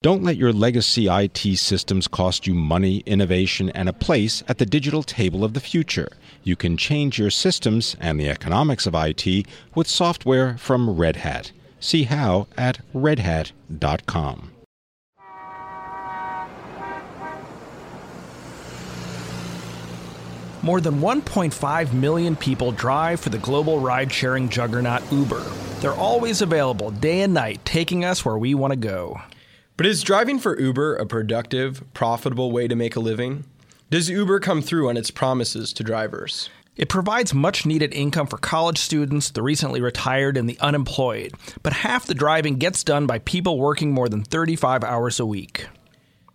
Don't let your legacy IT systems cost you money, innovation, and a place at the digital table of the future. You can change your systems and the economics of IT with software from Red Hat. See how at redhat.com. More than 1.5 million people drive for the global ride sharing juggernaut Uber. They're always available day and night, taking us where we want to go. But is driving for Uber a productive, profitable way to make a living? Does Uber come through on its promises to drivers? It provides much needed income for college students, the recently retired, and the unemployed, but half the driving gets done by people working more than 35 hours a week.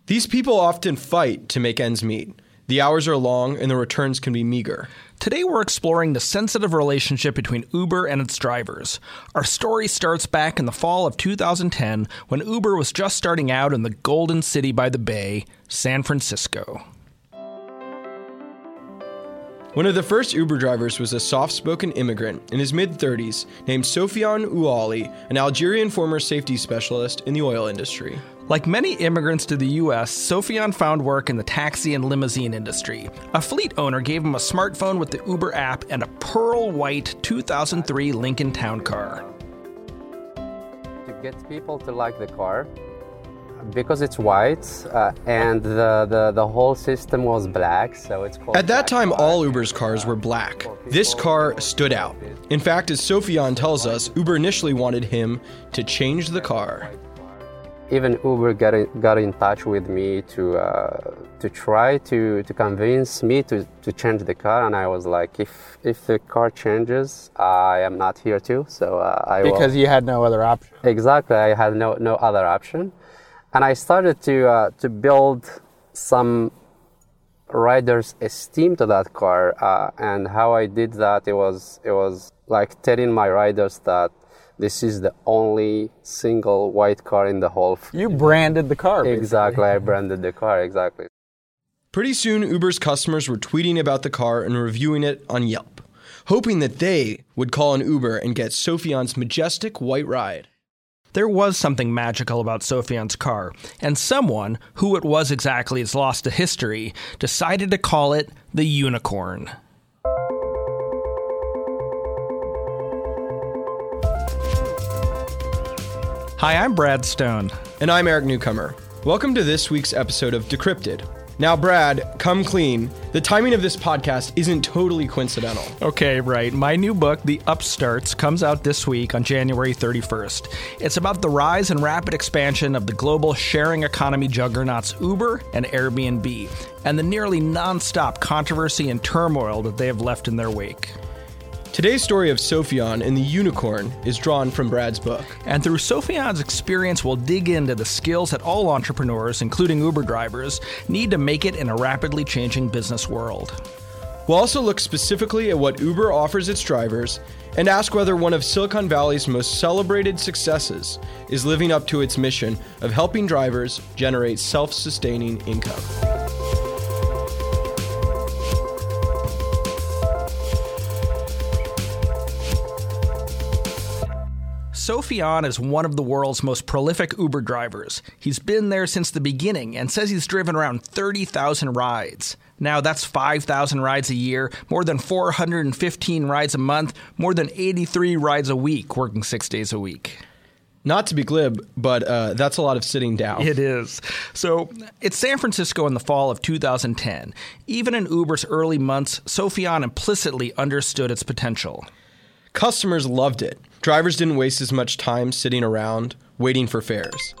These people often fight to make ends meet. The hours are long and the returns can be meager. Today, we're exploring the sensitive relationship between Uber and its drivers. Our story starts back in the fall of 2010 when Uber was just starting out in the Golden City by the Bay, San Francisco. One of the first Uber drivers was a soft spoken immigrant in his mid 30s named Sofiane Ouali, an Algerian former safety specialist in the oil industry. Like many immigrants to the US, Sofiane found work in the taxi and limousine industry. A fleet owner gave him a smartphone with the Uber app and a pearl white 2003 Lincoln Town Car. To get people to like the car, because it's white uh, and the, the, the whole system was black, so it's called. At that time, car. all Uber's cars were black. This car stood out. In fact, as Sofiane tells us, Uber initially wanted him to change the car. Even Uber got in, got in touch with me to uh, to try to, to convince me to, to change the car, and I was like, if if the car changes, I am not here to. So uh, I will. because you had no other option. Exactly, I had no no other option, and I started to uh, to build some riders' esteem to that car. Uh, and how I did that, it was it was like telling my riders that this is the only single white car in the whole. f- You branded the car. basically. Exactly, I branded the car exactly. Pretty soon, Uber's customers were tweeting about the car and reviewing it on Yelp, hoping that they would call an Uber and get Sofiane's majestic white ride. There was something magical about Sofiane's car, and someone, who it was exactly is lost to history, decided to call it the Unicorn. Hi, I'm Brad Stone. And I'm Eric Newcomer. Welcome to this week's episode of Decrypted. Now, Brad, come clean. The timing of this podcast isn't totally coincidental. Okay, right. My new book, The Upstarts, comes out this week on January 31st. It's about the rise and rapid expansion of the global sharing economy juggernauts Uber and Airbnb, and the nearly nonstop controversy and turmoil that they have left in their wake. Today's story of Sofiane and the unicorn is drawn from Brad's book. And through Sofiane's experience, we'll dig into the skills that all entrepreneurs, including Uber drivers, need to make it in a rapidly changing business world. We'll also look specifically at what Uber offers its drivers and ask whether one of Silicon Valley's most celebrated successes is living up to its mission of helping drivers generate self sustaining income. Sofiane is one of the world's most prolific Uber drivers. He's been there since the beginning and says he's driven around 30,000 rides. Now, that's 5,000 rides a year, more than 415 rides a month, more than 83 rides a week, working six days a week. Not to be glib, but uh, that's a lot of sitting down. It is. So it's San Francisco in the fall of 2010. Even in Uber's early months, Sofiane implicitly understood its potential. Customers loved it. Drivers didn't waste as much time sitting around waiting for fares.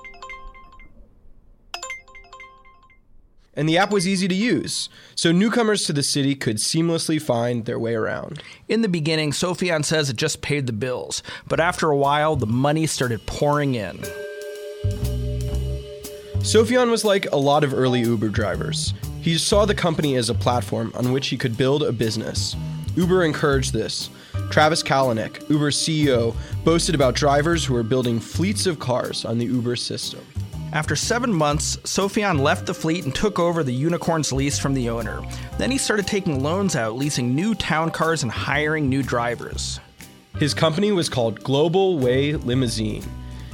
And the app was easy to use, so newcomers to the city could seamlessly find their way around. In the beginning, Sofiane says it just paid the bills, but after a while, the money started pouring in. Sofiane was like a lot of early Uber drivers. He saw the company as a platform on which he could build a business. Uber encouraged this. Travis Kalanick, Uber's CEO, boasted about drivers who were building fleets of cars on the Uber system. After seven months, Sofiane left the fleet and took over the Unicorn's lease from the owner. Then he started taking loans out, leasing new town cars and hiring new drivers. His company was called Global Way Limousine.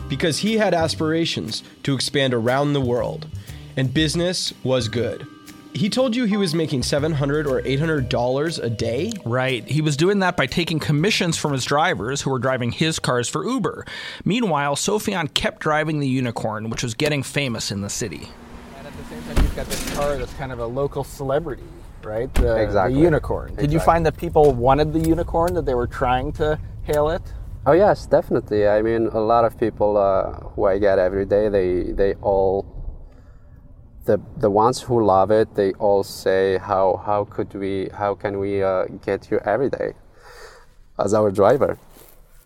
because he had aspirations to expand around the world, and business was good. He told you he was making 700 or $800 a day? Right. He was doing that by taking commissions from his drivers who were driving his cars for Uber. Meanwhile, Sofiane kept driving the Unicorn, which was getting famous in the city. And at the same time, you've got this car that's kind of a local celebrity, right? The, Exactly. the unicorn. Did you find that people wanted the unicorn, that they were trying to hail it? Oh yes, definitely. I mean, a lot of people uh, who I get every day, they they all the the ones who love it, they all say how how could we how can we uh, get you every day as our driver.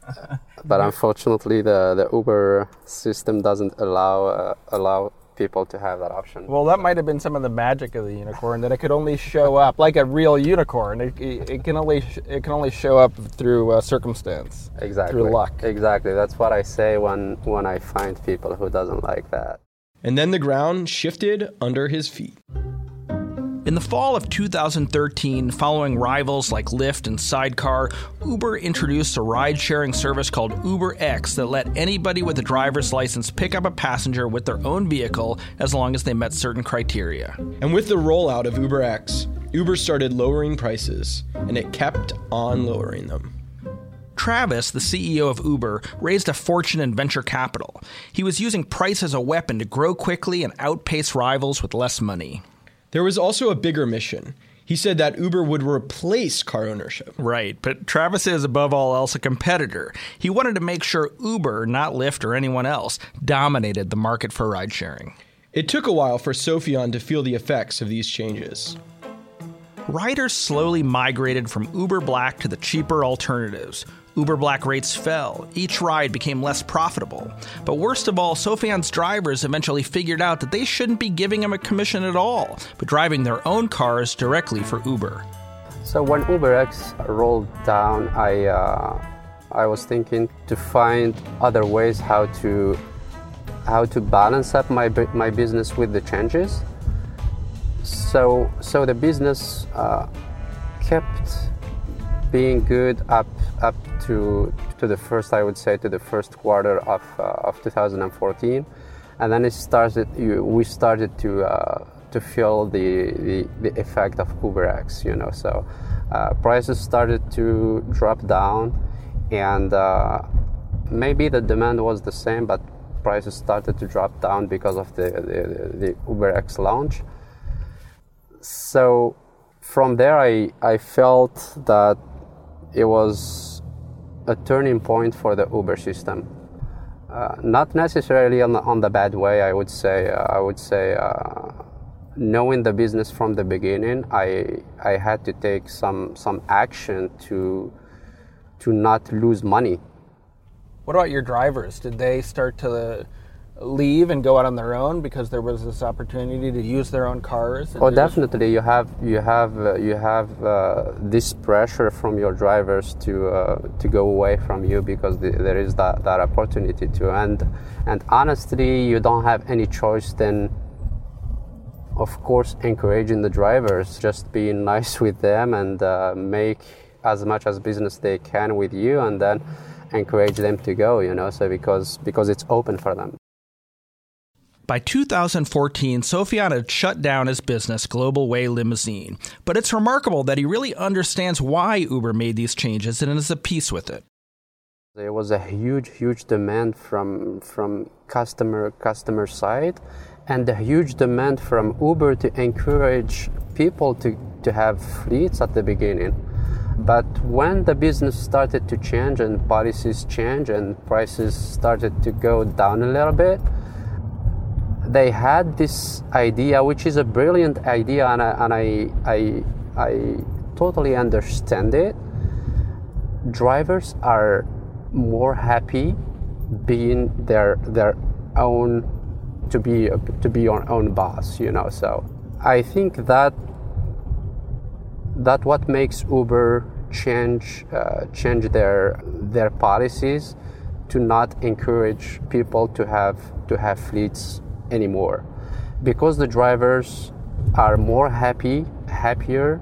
but unfortunately, the the Uber system doesn't allow uh, allow people to have that option. Well, that might have been some of the magic of the unicorn that it could only show up like a real unicorn. It, it, it can only sh- it can only show up through uh, circumstance, exactly. through luck. Exactly. That's what I say when when I find people who doesn't like that. And then the ground shifted under his feet. In the fall of 2013, following rivals like Lyft and Sidecar, Uber introduced a ride sharing service called UberX that let anybody with a driver's license pick up a passenger with their own vehicle as long as they met certain criteria. And with the rollout of UberX, Uber started lowering prices, and it kept on lowering them. Travis, the CEO of Uber, raised a fortune in venture capital. He was using price as a weapon to grow quickly and outpace rivals with less money. There was also a bigger mission. He said that Uber would replace car ownership. Right, but Travis is above all else a competitor. He wanted to make sure Uber, not Lyft or anyone else, dominated the market for ride sharing. It took a while for Sofiane to feel the effects of these changes. Riders slowly migrated from Uber Black to the cheaper alternatives. Uber Black rates fell. Each ride became less profitable. But worst of all, Sofiane's drivers eventually figured out that they shouldn't be giving him a commission at all, but driving their own cars directly for Uber. So when UberX rolled down, I uh, I was thinking to find other ways how to how to balance up my my business with the changes. So so the business uh, kept being good up up to to the first I would say to the first quarter of uh, of 2014, and then it started. We started to uh, to feel the, the the effect of UberX. You know, so uh, prices started to drop down, and uh, maybe the demand was the same, but prices started to drop down because of the the, the UberX launch. So from there, I I felt that it was a turning point for the Uber system. Uh, not necessarily on the, on the bad way. I would say. Uh, I would say, uh, knowing the business from the beginning, I I had to take some some action to to not lose money. What about your drivers? Did they start to leave and go out on their own because there was this opportunity to use their own cars? Oh, definitely. You have you have uh, you have uh, this pressure from your drivers to uh, to go away from you because the, there is that, that opportunity to and and honestly, you don't have any choice than, of course, encouraging the drivers, just being nice with them and uh, make as much as business they can with you, and then encourage them to go. You know, so because because it's open for them. By 2014, Sofiane had shut down his business, Global Way Limousine. But it's remarkable that he really understands why Uber made these changes and is at peace with it. There was a huge, huge demand from from customer customer side, and a huge demand from Uber to encourage people to, to have fleets at the beginning. But when the business started to change and policies change and prices started to go down a little bit, they had this idea, which is a brilliant idea, and I, and I, I, I totally understand it. Drivers are more happy being their their own to be to be your own boss, you know. So I think that that what makes Uber change uh, change their their policies to not encourage people to have to have fleets anymore. Because the drivers are more happy happier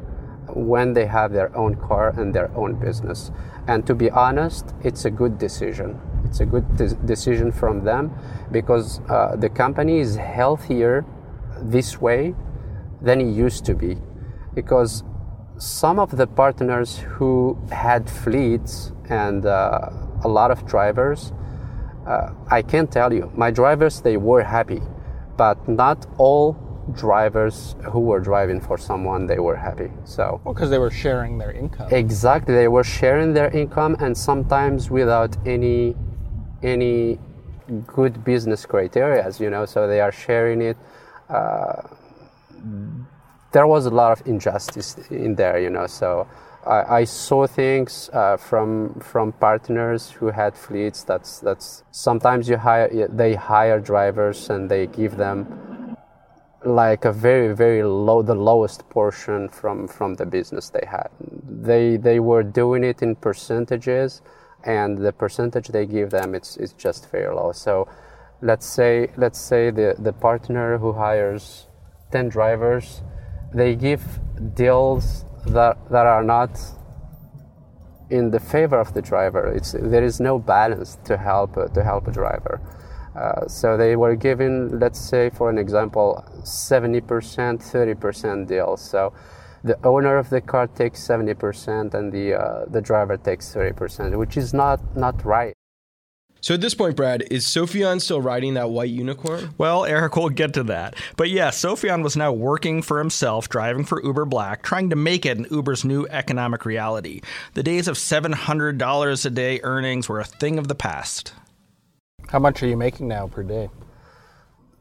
when they have their own car and their own business. And to be honest it's a good decision. It's a good de- decision from them because uh, the company is healthier this way than it used to be. Because some of the partners who had fleets and uh, a lot of drivers, uh, I can't tell you, my drivers they were happy, but not all drivers who were driving for someone they were happy. So Well, because they were sharing their income. exactly, they were sharing their income and sometimes without any any good business criteria, you know. So they are sharing it. Uh, there was a lot of injustice in there, you know. So I, I saw things uh, from from partners who had fleets. That's that's sometimes you hire they hire drivers and they give them like a very very low the lowest portion from from the business they had. They they were doing it in percentages, and the percentage they give them it's it's just very low. So let's say let's say the the partner who hires 10 drivers they give deals that that are not in the favor of the driver. It's there is no balance to help to help a driver. Uh, so they were given let's say for an example 70% 30% deal. so the owner of the car takes 70% and the uh, the driver takes 30% which is not not right So at this point, Brad, is Sofiane still riding that white unicorn? Well, Eric, we'll get to that. But yeah, Sofiane was now working for himself, driving for Uber Black, trying to make it in Uber's new economic reality. The days of $700 a day earnings were a thing of the past. How much are you making now per day?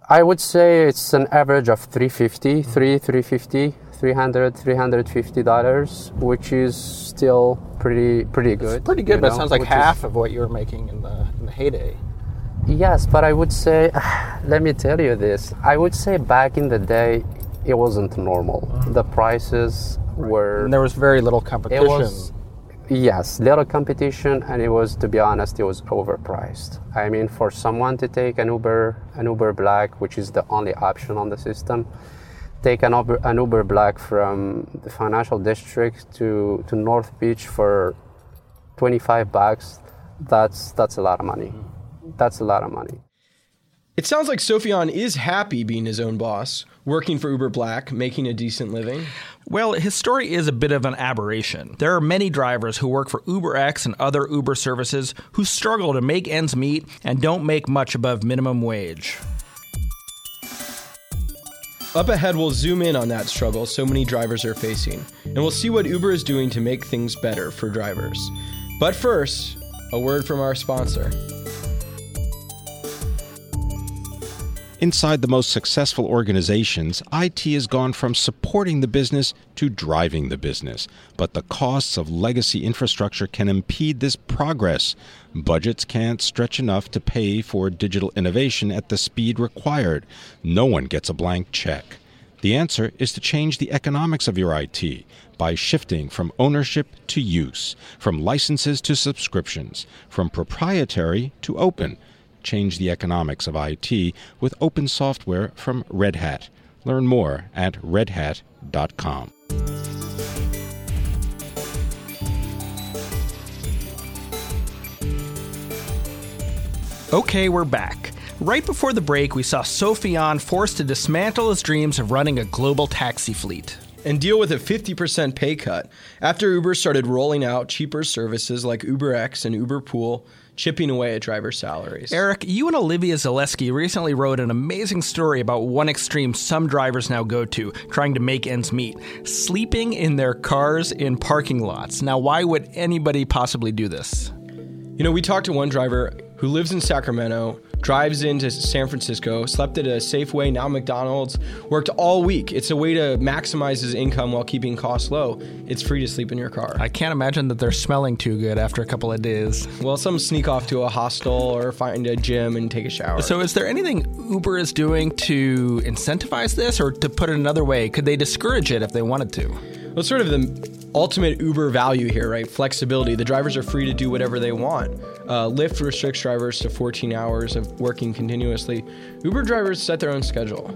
I would say it's an average of 350, 3 350, 300, 350 dollars, which is still pretty pretty good. Pretty good, but know, it sounds like which is- half of what you were making in the in the heyday. Yes, but I would say, let me tell you this. I would say back in the day, it wasn't normal. Oh. The prices were. And there was very little it competition. was. Yes, little competition, and it was, to be honest, it was overpriced. I mean, for someone to take an Uber, an Uber Black, which is the only option on the system, take an Uber, an Uber Black from the financial district to, to North Beach for 25 bucks, that's that's a lot of money. Mm-hmm. That's a lot of money. It sounds like Sofiane is happy being his own boss, working for Uber Black, making a decent living. Well, his story is a bit of an aberration. There are many drivers who work for UberX and other Uber services who struggle to make ends meet and don't make much above minimum wage. Up ahead, we'll zoom in on that struggle so many drivers are facing, and we'll see what Uber is doing to make things better for drivers. But first, a word from our sponsor. Inside the most successful organizations, IT has gone from supporting the business to driving the business. But the costs of legacy infrastructure can impede this progress. Budgets can't stretch enough to pay for digital innovation at the speed required. No one gets a blank check. The answer is to change the economics of your IT by shifting from ownership to use, from licenses to subscriptions, from proprietary to open. Change the economics of IT with open software from Red Hat. Learn more at redhat.com. Okay, we're back. Right before the break, we saw Sofiane forced to dismantle his dreams of running a global taxi fleet. and deal with a 50% pay cut after Uber started rolling out cheaper services like UberX and Uber Pool, chipping away at driver salaries. Eric, you and Olivia Zaleski recently wrote an amazing story about one extreme some drivers now go to, trying to make ends meet sleeping in their cars in parking lots. Now, why would anybody possibly do this? You know, we talked to one driver who lives in Sacramento, drives into San Francisco, slept at a Safeway, now McDonald's, worked all week. It's a way to maximize his income while keeping costs low. It's free to sleep in your car. I can't imagine that they're smelling too good after a couple of days. Well, some sneak off to a hostel or find a gym and take a shower. So, is there anything Uber is doing to incentivize this, or to put it another way, could they discourage it if they wanted to? It's sort of the ultimate Uber value here, right? Flexibility. The drivers are free to do whatever they want. Uh, Lyft restricts drivers to 14 hours of working continuously. Uber drivers set their own schedule.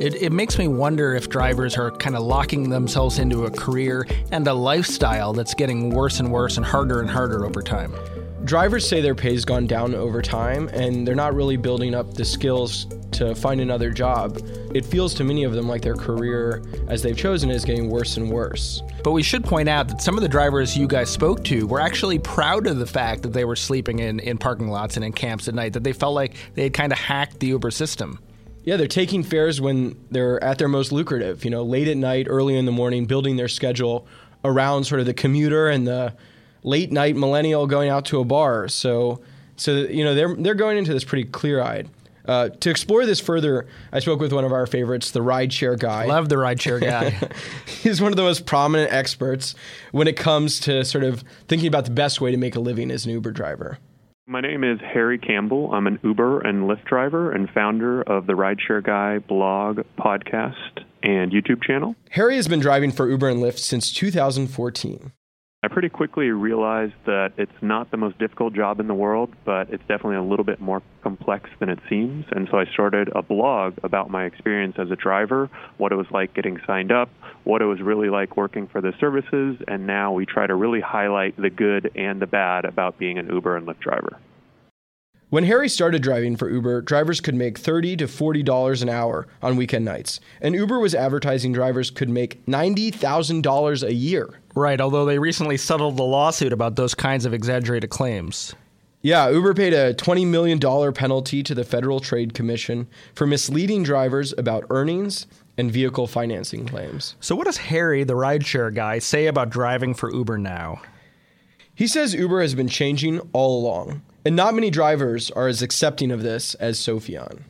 It, it makes me wonder if drivers are kind of locking themselves into a career and a lifestyle that's getting worse and worse and harder and harder over time. Drivers say their pay's gone down over time and they're not really building up the skills to find another job. It feels to many of them like their career, as they've chosen, is getting worse and worse. But we should point out that some of the drivers you guys spoke to were actually proud of the fact that they were sleeping in, in parking lots and in camps at night, that they felt like they had kind of hacked the Uber system. Yeah, they're taking fares when they're at their most lucrative, you know, late at night, early in the morning, building their schedule around sort of the commuter and the late night millennial going out to a bar. So, so you know, they're they're going into this pretty clear eyed. Uh, to explore this further, I spoke with one of our favorites, the rideshare guy. Love the rideshare guy. He's one of the most prominent experts when it comes to sort of thinking about the best way to make a living as an Uber driver. My name is Harry Campbell. I'm an Uber and Lyft driver and founder of the Rideshare Guy blog, podcast, and YouTube channel. Harry has been driving for Uber and Lyft since 2014. I pretty quickly realized that it's not the most difficult job in the world, but it's definitely a little bit more complex than it seems. And so I started a blog about my experience as a driver, what it was like getting signed up, what it was really like working for the services, and now we try to really highlight the good and the bad about being an Uber and Lyft driver. When Harry started driving for Uber, drivers could make 30 to $40 an hour on weekend nights, and Uber was advertising drivers could make $90,000 a year. Right, although they recently settled the lawsuit about those kinds of exaggerated claims. Yeah, Uber paid a $20 million penalty to the Federal Trade Commission for misleading drivers about earnings and vehicle financing claims. So, what does Harry, the rideshare guy, say about driving for Uber now? He says Uber has been changing all along. And not many drivers are as accepting of this as Sofiane.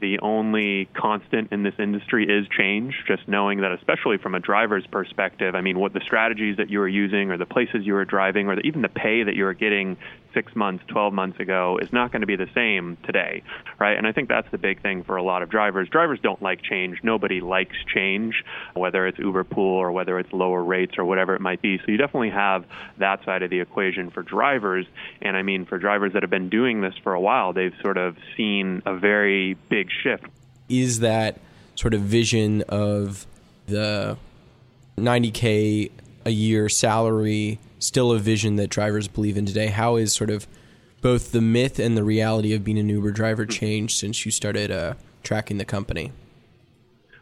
The only constant in this industry is change, just knowing that, especially from a driver's perspective, I mean, what the strategies that you are using or the places you are driving or the, even the pay that you are getting six months, 12 months ago is not going to be the same today, right? And I think that's the big thing for a lot of drivers. Drivers don't like change. Nobody likes change, whether it's Uber Pool or whether it's lower rates or whatever it might be. So you definitely have that side of the equation for drivers. And I mean, for drivers that have been doing this for a while, they've sort of seen a very big shift. Is that sort of vision of the 90K a year salary still a vision that drivers believe in today? How is sort of both the myth and the reality of being an Uber driver changed since you started uh, tracking the company?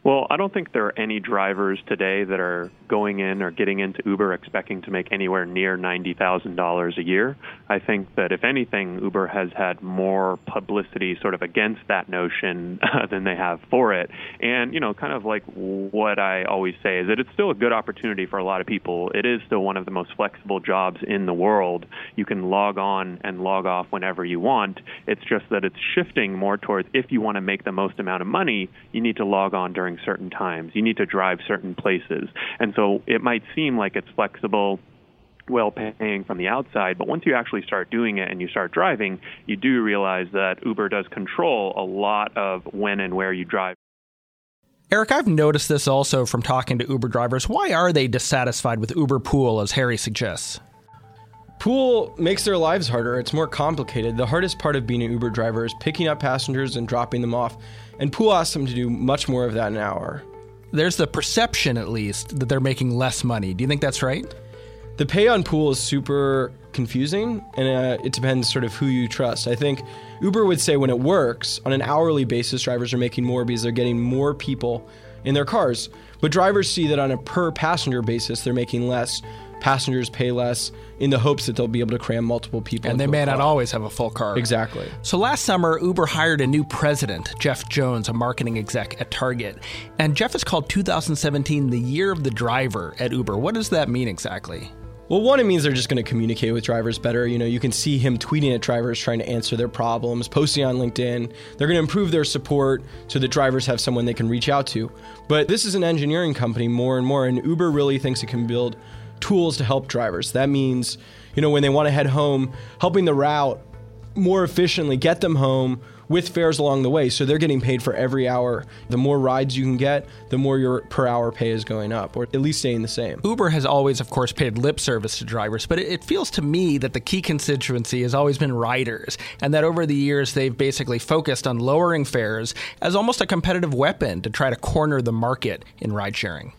Well, I don't think there are any drivers today that are going in or getting into Uber expecting to make anywhere near $90,000 a year. I think that if anything, Uber has had more publicity sort of against that notion uh, than they have for it. And, you know, kind of like what I always say is that it's still a good opportunity for a lot of people. It is still one of the most flexible jobs in the world. You can log on and log off whenever you want. It's just that it's shifting more towards if you want to make the most amount of money, you need to log on during during certain times. You need to drive certain places. And so it might seem like it's flexible well paying from the outside, but once you actually start doing it and you start driving, you do realize that Uber does control a lot of when and where you drive. Eric, I've noticed this also from talking to Uber drivers. Why are they dissatisfied with Uber Pool, as Harry suggests? Pool makes their lives harder. It's more complicated. The hardest part of being an Uber driver is picking up passengers and dropping them off. And Pool asks them to do much more of that an hour. There's the perception, at least, that they're making less money. Do you think that's right? The pay on Pool is super confusing, and uh, it depends sort of who you trust. I think Uber would say when it works, on an hourly basis, drivers are making more because they're getting more people in their cars. But drivers see that on a per passenger basis, they're making less passengers pay less in the hopes that they'll be able to cram multiple people. And they may not always have a full car. Exactly. So last summer, Uber hired a new president, Jeff Jones, a marketing exec at Target. And Jeff has called 2017 the year of the driver at Uber. What does that mean exactly? Well, one, it means they're just going to communicate with drivers better. You know, you can see him tweeting at drivers, trying to answer their problems, posting on LinkedIn. They're going to improve their support so that drivers have someone they can reach out to. But this is an engineering company more and more, and Uber really thinks it can build tools to help drivers. That means, you know, when they want to head home, helping the route more efficiently get them home with fares along the way. So they're getting paid for every hour. The more rides you can get, the more your per hour pay is going up, or at least staying the same. Uber has always, of course, paid lip service to drivers, but it feels to me that the key constituency has always been riders, and that over the years they've basically focused on lowering fares as almost a competitive weapon to try to corner the market in ride sharing.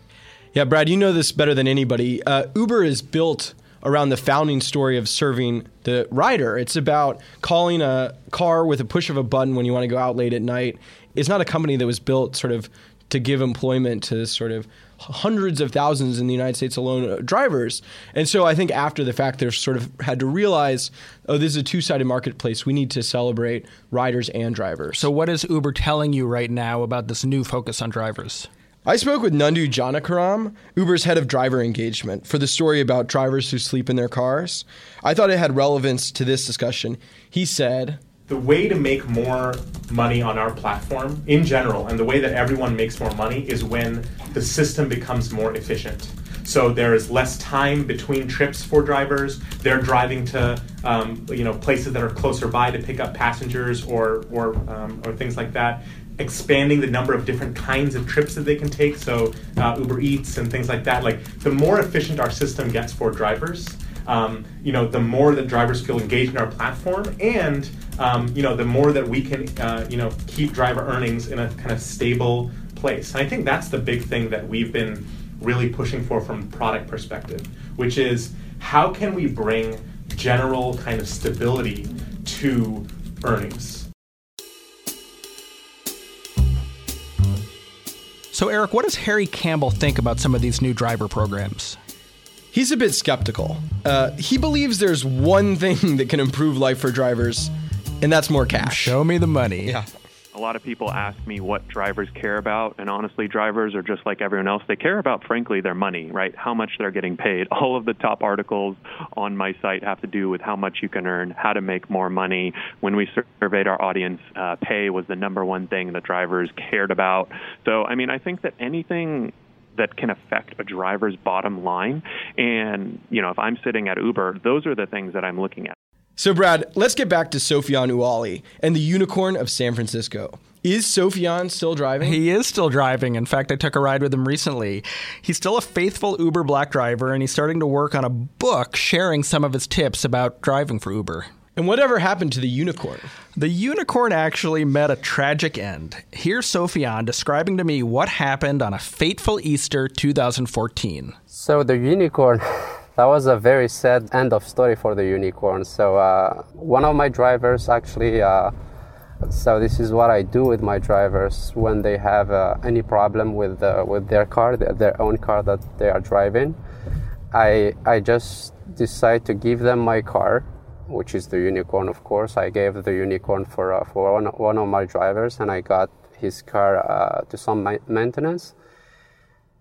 Yeah, Brad, you know this better than anybody. Uh, Uber is built around the founding story of serving the rider. It's about calling a car with a push of a button when you want to go out late at night. It's not a company that was built sort of to give employment to sort of hundreds of thousands in the United States alone uh, drivers. And so I think after the fact, they've sort of had to realize, oh, this is a two sided marketplace. We need to celebrate riders and drivers. So, what is Uber telling you right now about this new focus on drivers? I spoke with Nundu Janakiram, Uber's head of driver engagement, for the story about drivers who sleep in their cars. I thought it had relevance to this discussion. He said, the way to make more money on our platform in general, and the way that everyone makes more money is when the system becomes more efficient. So there is less time between trips for drivers. They're driving to um, you know places that are closer by to pick up passengers or or um, or things like that expanding the number of different kinds of trips that they can take. So uh, Uber Eats and things like that. Like the more efficient our system gets for drivers, um, you know, the more that drivers feel engaged in our platform, and um, you know, the more that we can, uh, you know, keep driver earnings in a kind of stable place. And I think that's the big thing that we've been really pushing for from product perspective, which is how can we bring general kind of stability to earnings So, Eric, what does Harry Campbell think about some of these new driver programs? He's a bit skeptical. Uh, he believes there's one thing that can improve life for drivers, and that's more cash. Show me the money. Yeah. A lot of people ask me what drivers care about, and honestly, drivers are just like everyone else. They care about, frankly, their money, right? How much they're getting paid. All of the top articles on my site have to do with how much you can earn, how to make more money. When we surveyed our audience, uh, pay was the number one thing that drivers cared about. So, I mean, I think that anything that can affect a driver's bottom line. And, you know, if I'm sitting at Uber, those are the things that I'm looking at. So, Brad, let's get back to Sofiane Ouali and the unicorn of San Francisco. Is Sofiane still driving? He is still driving. In fact, I took a ride with him recently. He's still a faithful Uber Black driver, and he's starting to work on a book sharing some of his tips about driving for Uber. And whatever happened to the unicorn? The unicorn actually met a tragic end. Here's Sofiane describing to me what happened on a fateful Easter 2014. So, the unicorn that was a very sad end of story for the unicorn. So uh, one of my drivers actually. Uh, so this is what I do with my drivers when they have uh, any problem with uh, with their car, their own car that they are driving. I I just decide to give them my car, which is the unicorn, of course. I gave the unicorn for uh, for one, one of my drivers, and I got his car uh, to some ma- maintenance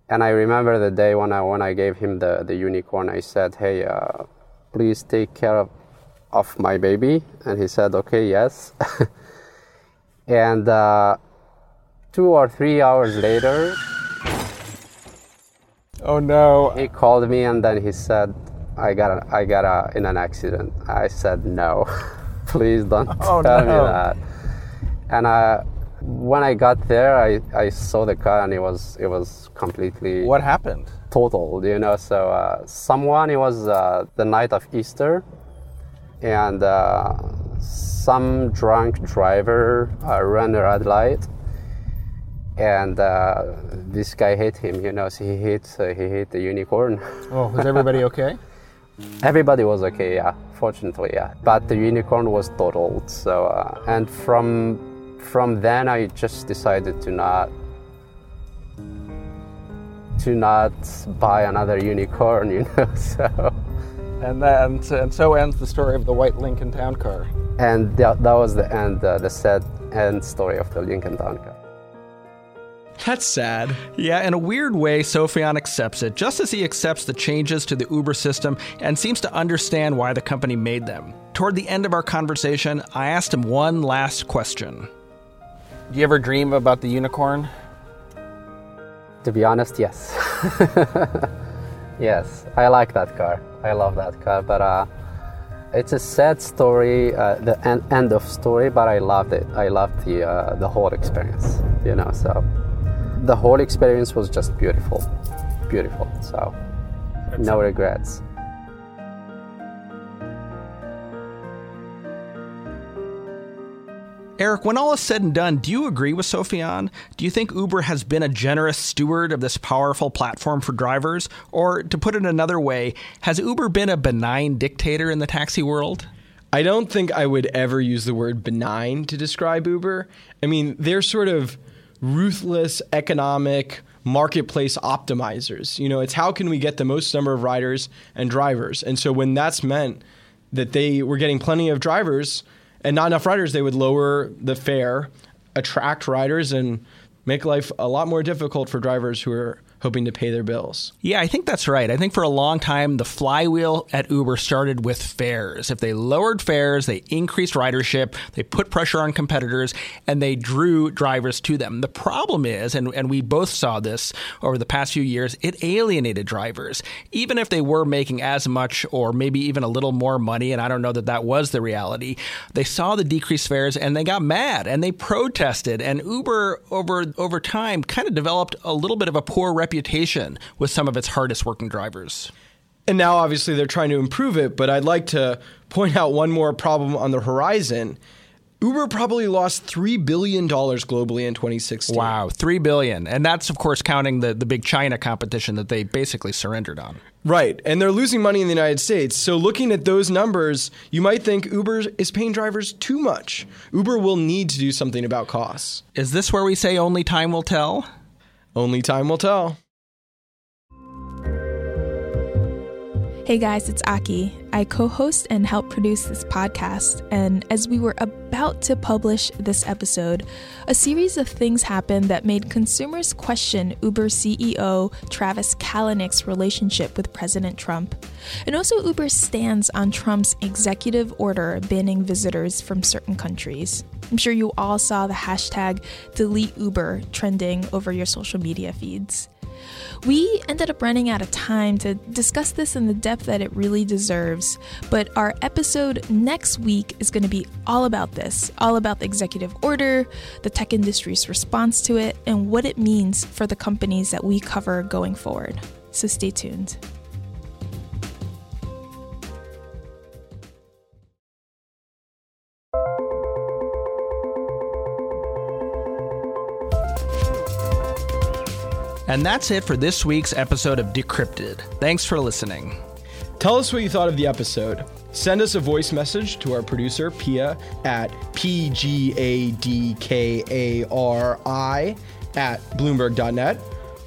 and I remember the day when I when I gave him the the unicorn. I said, "Hey, uh, please take care of, of my baby," and he said, "Okay, yes." and uh, two or three hours later, oh no, he called me and then he said, "I got a, I got a, in an accident." I said, "No, please don't oh, tell no. me that." And I when I got there, I, I saw the car and it was it was completely what happened? Total, you know. So uh, someone it was uh, the night of Easter, and uh, some drunk driver uh, ran a red light, and uh, this guy hit him. You know, so he hit uh, he hit the unicorn. Oh, was everybody okay? Everybody was okay, yeah. Fortunately, yeah. But the unicorn was totaled. So and from from then I just decided to not to not buy another unicorn, you know. So and then and so ends the story of the white Lincoln Town Car. And that, that was the end, uh, the sad end story of the Lincoln Town Car. That's sad. Yeah, in a weird way, Sofiane accepts it, just as he accepts the changes to the Uber system and seems to understand why the company made them. Toward the end of our conversation, I asked him one last question. Do you ever dream about the unicorn? To be honest, yes. yes, I like that car. I love that car, but uh, it's a sad story, uh, the end, end of story. But I loved it. I loved the uh, the whole experience. You know, so the whole experience was just beautiful, beautiful. So no regrets. Eric, when all is said and done, do you agree with Sofiane? Do you think Uber has been a generous steward of this powerful platform for drivers? Or, to put it another way, has Uber been a benign dictator in the taxi world? I don't think I would ever use the word benign to describe Uber. I mean, they're sort of ruthless economic marketplace optimizers. You know, it's how can we get the most number of riders and drivers? And so when that's meant that they were getting plenty of drivers, and not enough riders, they would lower the fare, attract riders, and make life a lot more difficult for drivers who are hoping to pay their bills. Yeah, I think that's right. I think for a long time, the flywheel at Uber started with fares. If they lowered fares, they increased ridership, they put pressure on competitors, and they drew drivers to them. The problem is, and, and we both saw this over the past few years, it alienated drivers. Even if they were making as much or maybe even a little more money, and I don't know that that was the reality, they saw the decreased fares and they got mad and they protested. And Uber, over, over time, kind of developed a little bit of a poor reputation reputation with some of its hardest working drivers. And now, obviously, they're trying to improve it, but I'd like to point out one more problem on the horizon. Uber probably lost $3 billion globally in 2016. Wow, 3 billion. And that's, of course, counting the, the big China competition that they basically surrendered on. Right. And they're losing money in the United States. So, looking at those numbers, you might think Uber is paying drivers too much. Uber will need to do something about costs. Is this where we say only time will tell? Only time will tell. Hey guys, it's Aki. I co host and help produce this podcast. And as we were about to publish this episode, a series of things happened that made consumers question Uber CEO Travis Kalanick's relationship with President Trump, and also Uber's stance on Trump's executive order banning visitors from certain countries. I'm sure you all saw the hashtag delete Uber trending over your social media feeds. We ended up running out of time to discuss this in the depth that it really deserves, but our episode next week is going to be all about this all about the executive order, the tech industry's response to it, and what it means for the companies that we cover going forward. So stay tuned. And that's it for this week's episode of Decrypted. Thanks for listening. Tell us what you thought of the episode. Send us a voice message to our producer, Pia, at pgadkari at bloomberg.net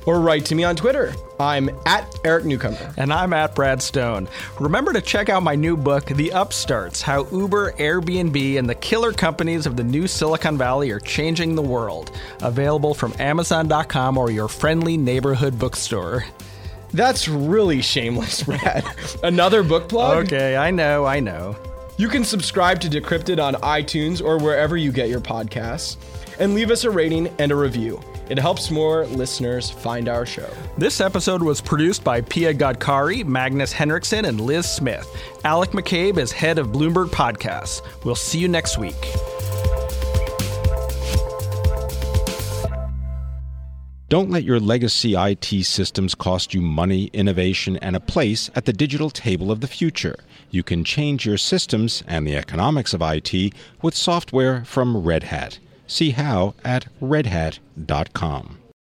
or write to me on Twitter. I'm at Eric Newcomer. And I'm at Brad Stone. Remember to check out my new book, The Upstarts How Uber, Airbnb, and the killer companies of the new Silicon Valley are changing the world. Available from Amazon.com or your friendly neighborhood bookstore. That's really shameless, Brad. Another book plug? Okay, I know, I know. You can subscribe to Decrypted on iTunes or wherever you get your podcasts and leave us a rating and a review. It helps more listeners find our show. This episode was produced by Pia Gadkari, Magnus Henriksen, and Liz Smith. Alec McCabe is head of Bloomberg Podcasts. We'll see you next week. Don't let your legacy IT systems cost you money, innovation, and a place at the digital table of the future. You can change your systems and the economics of IT with software from Red Hat. See how at redhat.com.